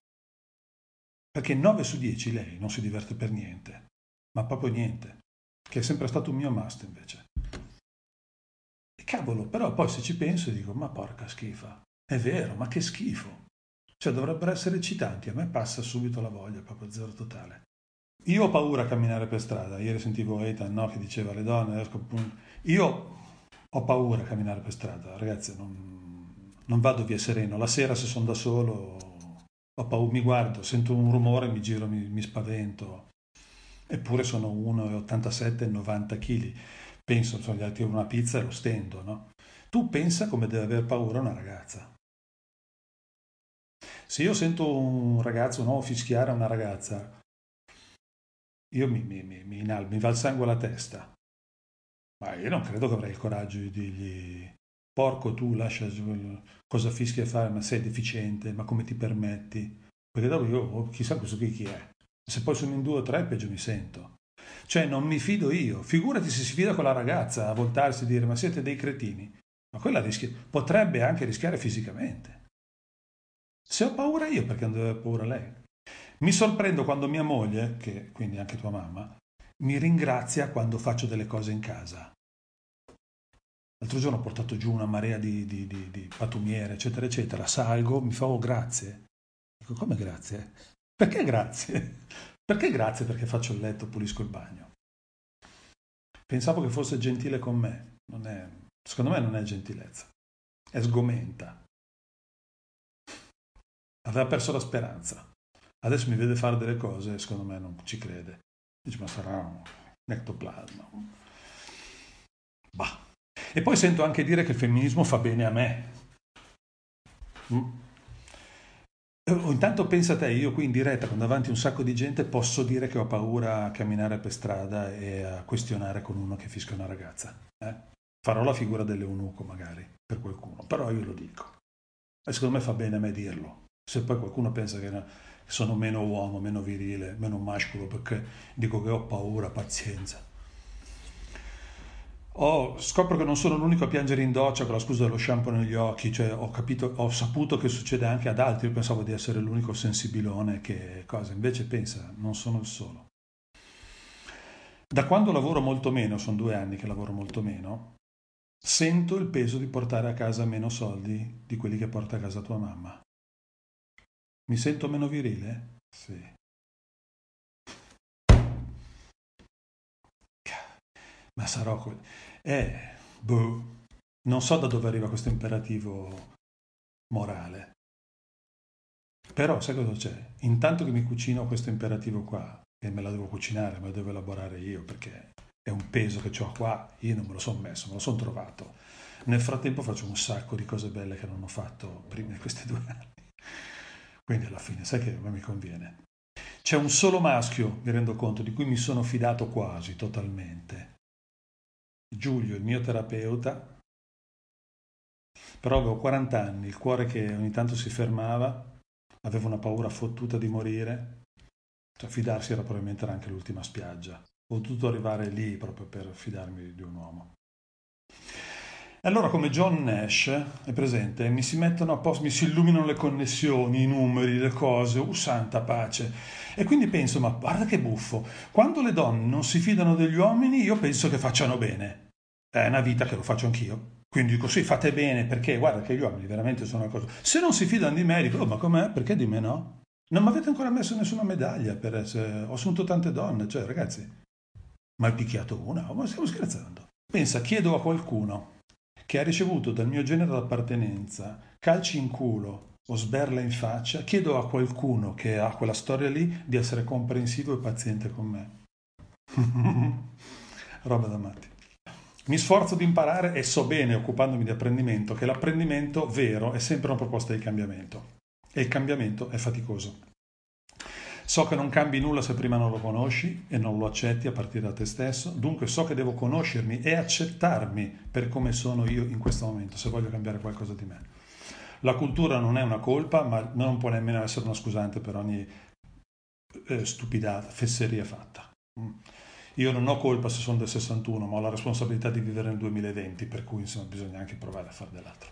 Perché 9 su 10 lei non si diverte per niente, ma proprio niente, che è sempre stato un mio must invece. Cavolo, però poi se ci penso dico, ma porca schifa, è vero, ma che schifo. Cioè dovrebbero essere eccitanti, a me passa subito la voglia, proprio zero totale. Io ho paura a camminare per strada, ieri sentivo Ethan no, che diceva alle donne, io ho paura a camminare per strada, ragazzi, non, non vado via sereno, la sera se sono da solo paura, mi guardo, sento un rumore, mi giro, mi, mi spavento. Eppure sono 1,87 90 kg. Penso, sono gli altri una pizza e lo stendo, no? Tu pensa come deve aver paura una ragazza. Se io sento un ragazzo, uomo fischiare a una ragazza, io mi, mi, mi, mi, inal- mi va il sangue alla testa. Ma io non credo che avrei il coraggio di dirgli porco tu lascia cosa fischi a fare, ma sei deficiente, ma come ti permetti? Perché dopo io oh, chissà questo qui chi è. Se poi sono in due o tre peggio mi sento. Cioè non mi fido io. Figurati se si fida con la ragazza a voltarsi e dire ma siete dei cretini. Ma quella rischia, potrebbe anche rischiare fisicamente. Se ho paura io, perché non avere paura lei? Mi sorprendo quando mia moglie, che quindi anche tua mamma, mi ringrazia quando faccio delle cose in casa. L'altro giorno ho portato giù una marea di, di, di, di patumiere, eccetera, eccetera. Salgo, mi fa, oh, grazie. Dico, come grazie? Perché grazie? Perché grazie? Perché faccio il letto, pulisco il bagno. Pensavo che fosse gentile con me. È, secondo me non è gentilezza. È sgomenta. Aveva perso la speranza. Adesso mi vede fare delle cose e secondo me non ci crede. Dice, ma sarà un ectoplasma. Bah. E poi sento anche dire che il femminismo fa bene a me. Mm. Intanto pensa te, io qui in diretta con davanti un sacco di gente posso dire che ho paura a camminare per strada e a questionare con uno che fischia una ragazza. Eh? Farò la figura dell'eunuco magari per qualcuno, però io lo dico. E secondo me fa bene a me dirlo. Se poi qualcuno pensa che sono meno uomo, meno virile, meno mascolo perché dico che ho paura, pazienza. Oh, scopro che non sono l'unico a piangere in doccia con la scusa dello shampoo negli occhi, cioè ho, capito, ho saputo che succede anche ad altri, io pensavo di essere l'unico sensibilone che cosa, invece pensa, non sono il solo. Da quando lavoro molto meno, sono due anni che lavoro molto meno, sento il peso di portare a casa meno soldi di quelli che porta a casa tua mamma. Mi sento meno virile? Sì. Ma sarò... Que- eh, boh, non so da dove arriva questo imperativo morale. Però sai cosa c'è? Intanto che mi cucino questo imperativo qua, e me la devo cucinare, me la devo elaborare io, perché è un peso che ho qua, io non me lo sono messo, me lo sono trovato. Nel frattempo faccio un sacco di cose belle che non ho fatto prima di questi due anni. Quindi alla fine, sai che a me mi conviene. C'è un solo maschio, mi rendo conto, di cui mi sono fidato quasi totalmente, Giulio, il mio terapeuta, però avevo 40 anni, il cuore che ogni tanto si fermava, avevo una paura fottuta di morire, cioè fidarsi era probabilmente anche l'ultima spiaggia. Ho dovuto arrivare lì proprio per fidarmi di un uomo. Allora come John Nash è presente, mi si mettono a posto, mi si illuminano le connessioni, i numeri, le cose, uh santa pace. E quindi penso, ma guarda che buffo, quando le donne non si fidano degli uomini io penso che facciano bene è una vita che lo faccio anch'io. Quindi dico sì, fate bene perché guarda che gli uomini veramente sono una cosa. Se non si fidano di me, dico, oh, ma com'è? Perché di me no? Non mi avete ancora messo nessuna medaglia per essere... Ho assunto tante donne, cioè ragazzi, ma hai picchiato una? Ma stiamo scherzando. Pensa, chiedo a qualcuno che ha ricevuto dal mio genere d'appartenenza calci in culo o sberla in faccia, chiedo a qualcuno che ha quella storia lì di essere comprensivo e paziente con me. Roba da matti. Mi sforzo di imparare e so bene, occupandomi di apprendimento, che l'apprendimento vero è sempre una proposta di cambiamento e il cambiamento è faticoso. So che non cambi nulla se prima non lo conosci e non lo accetti a partire da te stesso, dunque so che devo conoscermi e accettarmi per come sono io in questo momento, se voglio cambiare qualcosa di me. La cultura non è una colpa, ma non può nemmeno essere una scusante per ogni eh, stupidata, fesseria fatta. Mm. Io non ho colpa se sono del 61, ma ho la responsabilità di vivere nel 2020, per cui insomma bisogna anche provare a fare dell'altro.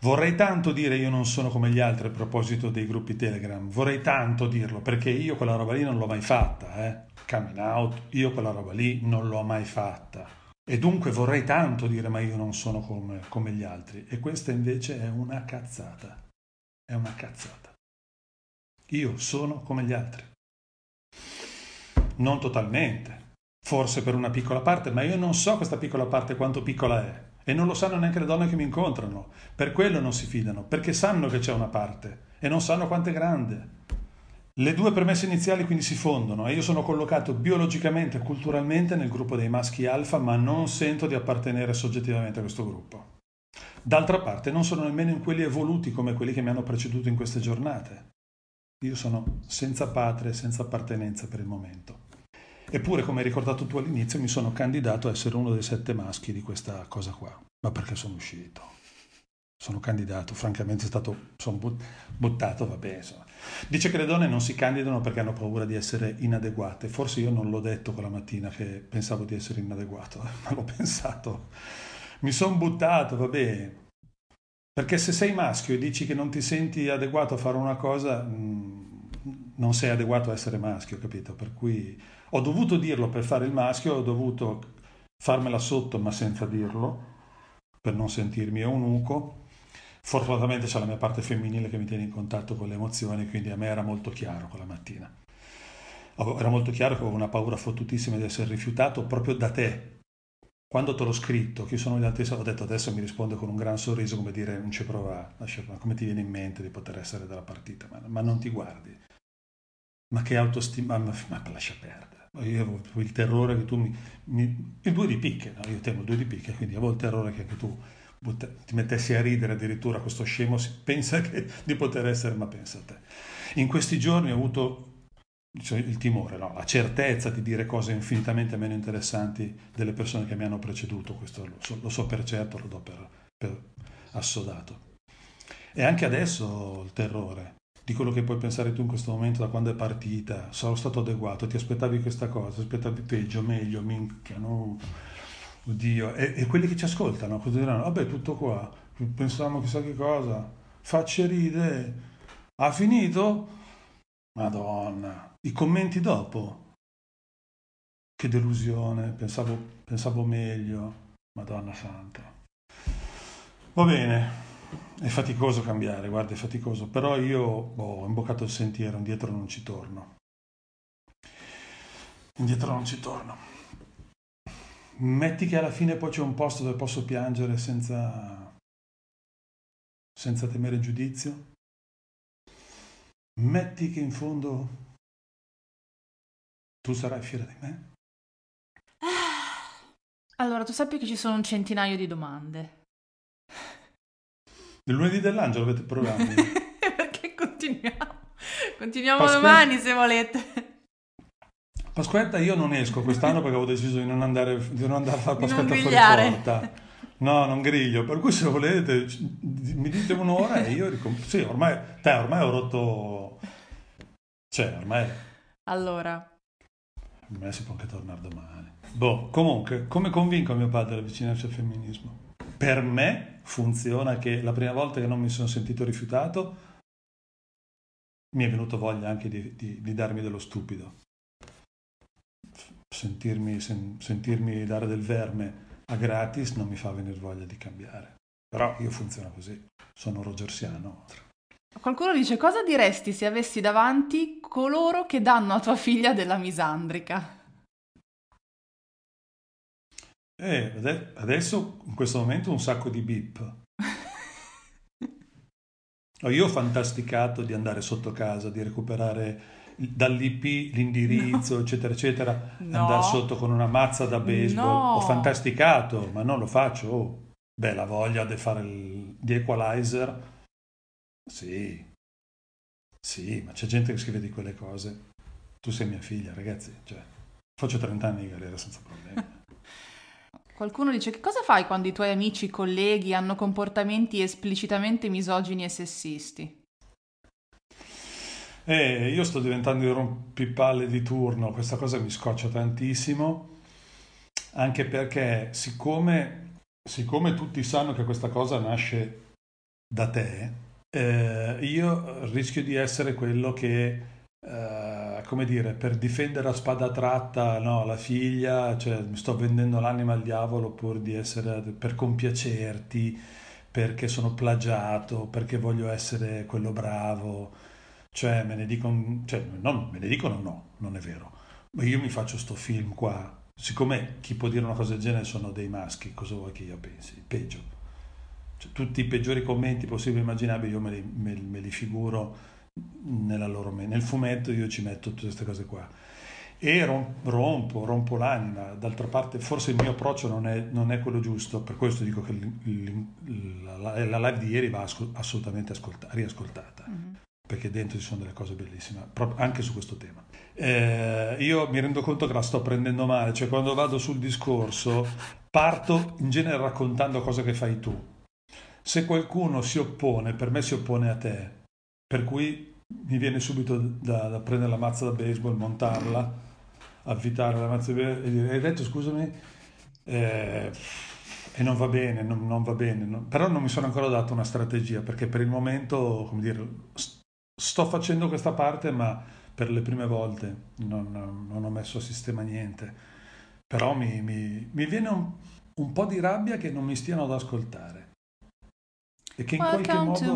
Vorrei tanto dire io non sono come gli altri a proposito dei gruppi Telegram, vorrei tanto dirlo perché io quella roba lì non l'ho mai fatta, eh. Coming out, io quella roba lì non l'ho mai fatta. E dunque vorrei tanto dire ma io non sono come, come gli altri. E questa invece è una cazzata. È una cazzata. Io sono come gli altri. Non totalmente, forse per una piccola parte, ma io non so questa piccola parte quanto piccola è. E non lo sanno neanche le donne che mi incontrano. Per quello non si fidano, perché sanno che c'è una parte e non sanno quanto è grande. Le due premesse iniziali quindi si fondono e io sono collocato biologicamente e culturalmente nel gruppo dei maschi alfa, ma non sento di appartenere soggettivamente a questo gruppo. D'altra parte non sono nemmeno in quelli evoluti come quelli che mi hanno preceduto in queste giornate. Io sono senza patria e senza appartenenza per il momento. Eppure, come hai ricordato tu all'inizio, mi sono candidato a essere uno dei sette maschi di questa cosa qua. Ma perché sono uscito? Sono candidato, francamente è stato, sono buttato, vabbè. Insomma. Dice che le donne non si candidano perché hanno paura di essere inadeguate. Forse io non l'ho detto quella mattina che pensavo di essere inadeguato, ma l'ho pensato. Mi sono buttato, vabbè. Perché se sei maschio e dici che non ti senti adeguato a fare una cosa, mm, non sei adeguato a essere maschio, capito? Per cui ho dovuto dirlo per fare il maschio, ho dovuto farmela sotto ma senza dirlo, per non sentirmi eunuco. Fortunatamente c'è la mia parte femminile che mi tiene in contatto con le emozioni, quindi a me era molto chiaro quella mattina. Era molto chiaro che avevo una paura fottutissima di essere rifiutato proprio da te. Quando te l'ho scritto, chi sono gli altri, ho detto adesso mi risponde con un gran sorriso come dire non ci prova, come ti viene in mente di poter essere della partita, ma, ma non ti guardi. Ma che autostima, ma, ma lascia perdere. Io avevo il terrore che tu mi, mi il due di picche, no? io temo il due di picche, quindi avevo il terrore che anche tu ti mettessi a ridere addirittura questo scemo pensa che, di poter essere, ma pensa a te. In questi giorni ho avuto cioè, il timore, no? la certezza di dire cose infinitamente meno interessanti delle persone che mi hanno preceduto, questo lo so, lo so per certo, lo do per, per assodato. E anche adesso il terrore di quello che puoi pensare tu in questo momento da quando è partita, sono stato adeguato, ti aspettavi questa cosa, ti aspettavi peggio, meglio, minchia, no? Oddio, e, e quelli che ci ascoltano cosa diranno? Vabbè, tutto qua, pensavamo chissà che cosa, facce ride, ha finito? Madonna, i commenti dopo, che delusione, pensavo, pensavo meglio, Madonna santa. Va bene, è faticoso cambiare, guarda, è faticoso, però io ho imboccato il sentiero, indietro non ci torno. Indietro non ci torno. Metti che alla fine poi c'è un posto dove posso piangere senza, senza temere giudizio. Metti che in fondo tu sarai fiera di me. Allora, tu sappi che ci sono un centinaio di domande. Il lunedì dell'angelo avete programmi? Perché continuiamo? Continuiamo Pasquetta... domani se volete. Pasquetta io non esco quest'anno perché avevo deciso di non andare, di non andare a fare Pasquetta fuori porta. No, non griglio, per cui se volete mi dite un'ora e io ricom- Sì, ormai, te, ormai ho rotto... Cioè, ormai... Allora... Me si può anche tornare domani. Boh, comunque, come convinco mio padre ad avvicinarsi al femminismo? per me funziona che la prima volta che non mi sono sentito rifiutato mi è venuto voglia anche di, di, di darmi dello stupido. Sentirmi, sen, sentirmi dare del verme a gratis non mi fa venire voglia di cambiare. Però io funziono così, sono rogersiano. Qualcuno dice cosa diresti se avessi davanti coloro che danno a tua figlia della misandrica? Eh, adesso in questo momento un sacco di bip. Io ho fantasticato di andare sotto casa, di recuperare dall'IP l'indirizzo, no. eccetera, eccetera, no. andare sotto con una mazza da baseball. No. Ho fantasticato, ma non lo faccio. Oh. Beh, la voglia di fare il, di equalizer, sì, sì, ma c'è gente che scrive di quelle cose. Tu sei mia figlia, ragazzi, cioè, faccio 30 anni di galera senza problemi. Qualcuno dice che cosa fai quando i tuoi amici, colleghi hanno comportamenti esplicitamente misogini e sessisti? Eh, io sto diventando il rompipalle di turno, questa cosa mi scoccia tantissimo, anche perché siccome, siccome tutti sanno che questa cosa nasce da te, eh, io rischio di essere quello che, eh, come dire, per difendere a spada tratta no, la figlia, cioè mi sto vendendo l'anima al diavolo pur di essere, per compiacerti, perché sono plagiato, perché voglio essere quello bravo, cioè me ne dicono, cioè, non, me ne dicono no, non è vero, ma io mi faccio sto film qua, siccome chi può dire una cosa del genere sono dei maschi, cosa vuoi che io pensi? Peggio. Cioè, tutti i peggiori commenti possibili e immaginabili io me li, me, me li figuro loro, nel fumetto io ci metto tutte queste cose qua. E rompo, rompo l'anima. D'altra parte forse il mio approccio non è, non è quello giusto. Per questo dico che la, live di ieri va assolutamente ascolta, riascoltata. Mm-hmm. Perché dentro ci sono delle cose bellissime anche su questo tema eh, io mi rendo conto che la sto prendendo male cioè quando vado sul discorso parto in genere raccontando cose che fai tu se qualcuno si oppone, per me si oppone a te, per cui mi viene subito da, da prendere la mazza da baseball, montarla, avvitare la mazza da baseball e dire, hai detto scusami? Eh, e non va bene, non, non va bene. No? Però non mi sono ancora dato una strategia, perché per il momento, come dire, sto facendo questa parte, ma per le prime volte non, non ho messo a sistema niente. Però mi, mi, mi viene un, un po' di rabbia che non mi stiano ad ascoltare e che in Welcome qualche modo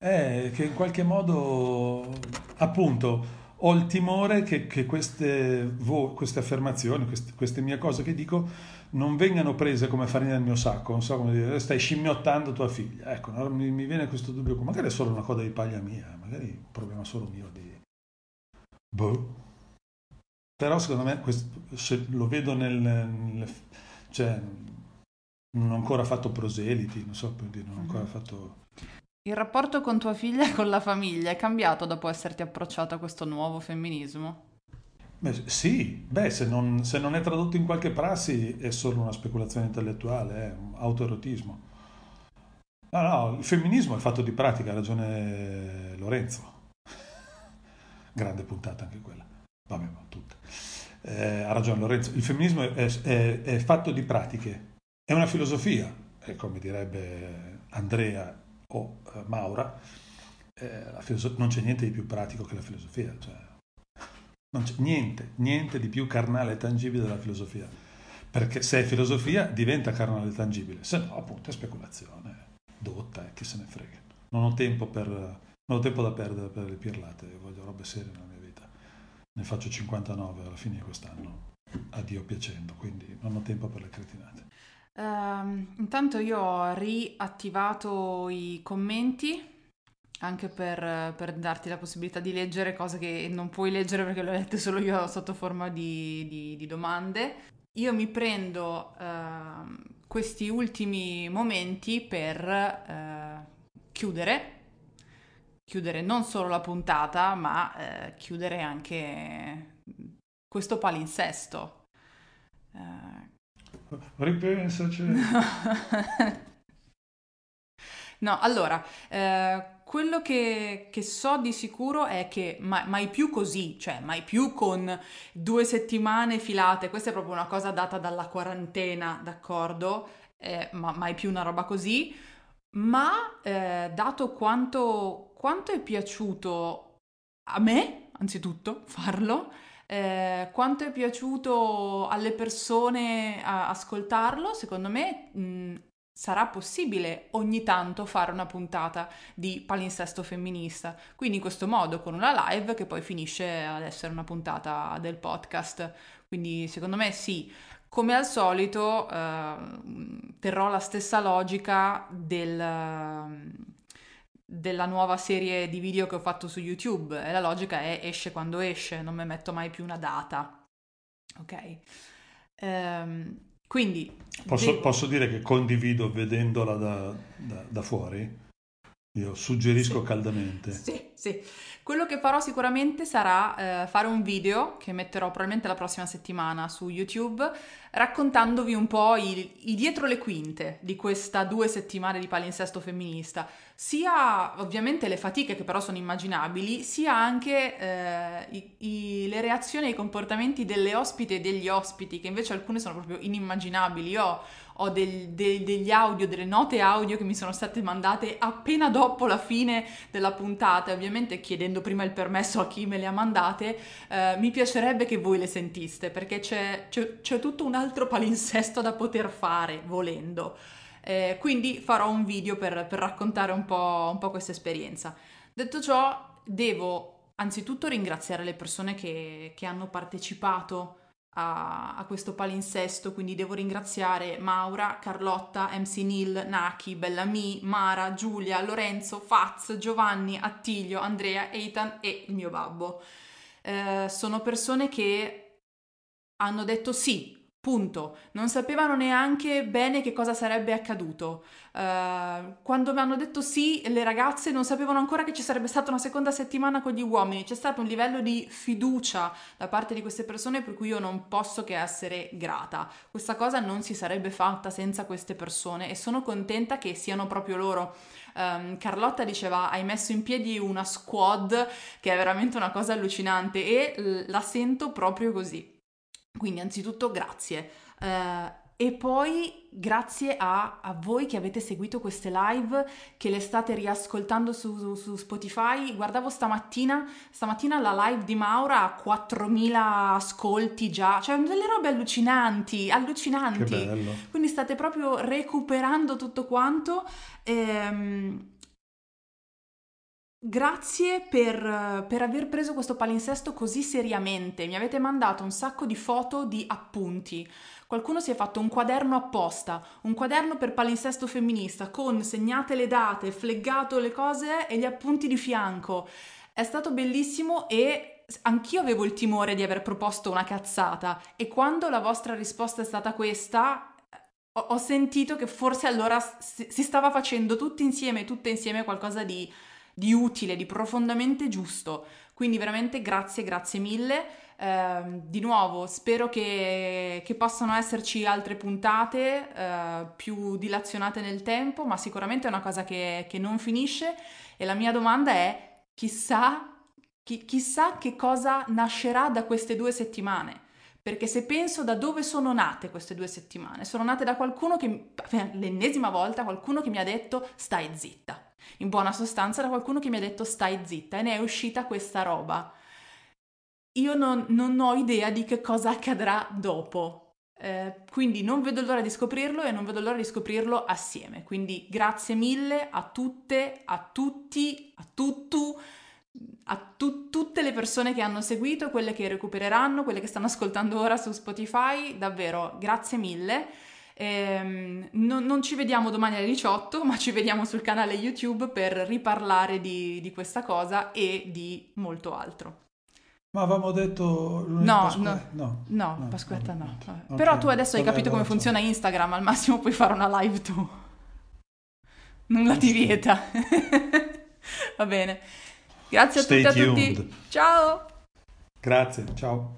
eh, che in qualche modo appunto ho il timore che, che queste, vo, queste, affermazioni, queste, queste, mie cose che dico non vengano prese come farina del mio sacco, non so come dire, stai scimmiottando tua figlia. Ecco, no? mi, mi, viene questo dubbio, magari è solo una coda di paglia mia, magari è un problema solo mio di... Boh. Però secondo me questo, lo vedo nel... nel cioè, non ho ancora fatto proseliti, non so per dire, non ho ancora mhm. fatto... Il rapporto con tua figlia e con la famiglia è cambiato dopo esserti approcciato a questo nuovo femminismo? Beh, sì, beh, se non, se non, è tradotto in qualche prassi è solo una speculazione intellettuale, è un autoerotismo. No, no, il femminismo è fatto di pratica, ha ragione Lorenzo. Grande puntata anche quella. Vabbè, ma tutte. Eh, ha ragione Lorenzo. Il femminismo è, è, è fatto di pratiche, è una filosofia, e come direbbe Andrea o eh, Maura, eh, non c'è niente di più pratico che la filosofia, cioè, non c'è niente, niente di più carnale e tangibile della filosofia, perché se è filosofia diventa carnale e tangibile, se no appunto è speculazione, dotta e chi se ne frega. Non ho tempo, per, non ho tempo da perdere per le pirlate, voglio robe serie nella mia vita. Ne faccio 59 alla fine di quest'anno, a Dio piacendo, quindi non ho tempo per le cretinate. Uh, intanto io ho riattivato i commenti anche per, per, darti la possibilità di leggere cose che non puoi leggere perché le ho lette solo io sotto forma di, di, di domande. Io mi prendo uh, questi ultimi momenti per uh, chiudere, chiudere non solo la puntata, ma eh, chiudere anche questo palinsesto. Uh, Ripensaci. no, allora, eh, quello che, che, so di sicuro è che mai, mai, più così, cioè mai più con due settimane filate, questa è proprio una cosa data dalla quarantena, d'accordo? Eh, ma mai più una roba così, ma eh, dato quanto, quanto è piaciuto a me, anzitutto, farlo, eh, quanto è piaciuto alle persone ascoltarlo, secondo me mh, sarà possibile ogni tanto fare una puntata di palinsesto femminista. Quindi in questo modo con una live che poi finisce ad essere una puntata del podcast. Quindi secondo me sì. Come al solito eh, terrò la stessa logica del della nuova serie di video che ho fatto su YouTube e la logica è esce quando esce, non mi metto mai più una data. Ok? Ehm, quindi... Posso, de- posso, dire che condivido vedendola da, da, da fuori? Io suggerisco sì. caldamente. Sì, sì. Quello che farò sicuramente sarà eh, fare un video che metterò probabilmente la prossima settimana su YouTube raccontandovi un po' i, i dietro le quinte di questa due settimane di palinsesto femminista sia ovviamente le fatiche che però sono immaginabili, sia anche eh, i, i, le reazioni e i comportamenti delle ospiti e degli ospiti, che invece alcune sono proprio inimmaginabili. Io ho del, del, degli audio, delle note audio che mi sono state mandate appena dopo la fine della puntata, ovviamente chiedendo prima il permesso a chi me le ha mandate, eh, mi piacerebbe che voi le sentiste, perché c'è, c'è, c'è tutto un altro palinsesto da poter fare volendo. Eh, quindi farò un video per, per raccontare un po', un po' questa esperienza. Detto ciò, devo anzitutto ringraziare le persone che, che hanno partecipato a, a, questo palinsesto, quindi devo ringraziare Maura, Carlotta, MC Neil, Naki, Bellamy, Mara, Giulia, Lorenzo, Faz, Giovanni, Attilio, Andrea, Eitan e il mio babbo. Eh, sono persone che hanno detto sì Punto. Non sapevano neanche bene che cosa sarebbe accaduto. Uh, quando mi hanno detto sì, le ragazze non sapevano ancora che ci sarebbe stata una seconda settimana con gli uomini. C'è stato un livello di fiducia da parte di queste persone per cui io non posso che essere grata. Questa cosa non si sarebbe fatta senza queste persone e sono contenta che siano proprio loro. Um, Carlotta diceva hai messo in piedi una squad che è veramente una cosa allucinante e la sento proprio così. Quindi anzitutto grazie. Uh, e poi grazie a, a, voi che avete seguito queste live, che le state riascoltando su, su, su, Spotify. Guardavo stamattina, stamattina la live di Maura ha 4.000 ascolti già, cioè delle robe allucinanti, allucinanti. Quindi state proprio recuperando tutto quanto. Ehm, Grazie per, per, aver preso questo palinsesto così seriamente. Mi avete mandato un sacco di foto di appunti. Qualcuno si è fatto un quaderno apposta, un quaderno per palinsesto femminista, con segnate le date, fleggato le cose e gli appunti di fianco. È stato bellissimo e anch'io avevo il timore di aver proposto una cazzata. E quando la vostra risposta è stata questa, ho, ho sentito che forse allora si, si stava facendo tutti insieme, tutte insieme qualcosa di di utile, di profondamente giusto. Quindi veramente grazie, grazie mille. Eh, di nuovo, spero che, che, possano esserci altre puntate eh, più dilazionate nel tempo, ma sicuramente è una cosa che, che non finisce. E la mia domanda è: chissà, chi, chissà che cosa nascerà da queste due settimane. Perché se penso da dove sono nate queste due settimane, sono nate da qualcuno che, l'ennesima volta, qualcuno che mi ha detto stai zitta in buona sostanza da qualcuno che mi ha detto stai zitta e ne è uscita questa roba. Io non, non ho idea di che cosa accadrà dopo. Eh, quindi non vedo l'ora di scoprirlo e non vedo l'ora di scoprirlo assieme. Quindi grazie mille a tutte, a tutti, a tutto, a tu- tutte le persone che hanno seguito, quelle che recupereranno, quelle che stanno ascoltando ora su Spotify. Davvero, grazie mille. Ehm, non, non, ci vediamo domani alle 18, ma ci vediamo sul canale YouTube per riparlare di, di questa cosa e di molto altro. Ma avevamo detto no, Pasqu- no, no, no, no, Pasquetta no. no. Okay. Però tu adesso hai capito come funziona Instagram, al massimo puoi fare una live tu. Nulla ti vieta. Va bene. Grazie a Stay tutti e a tutti. Ciao. Grazie, ciao.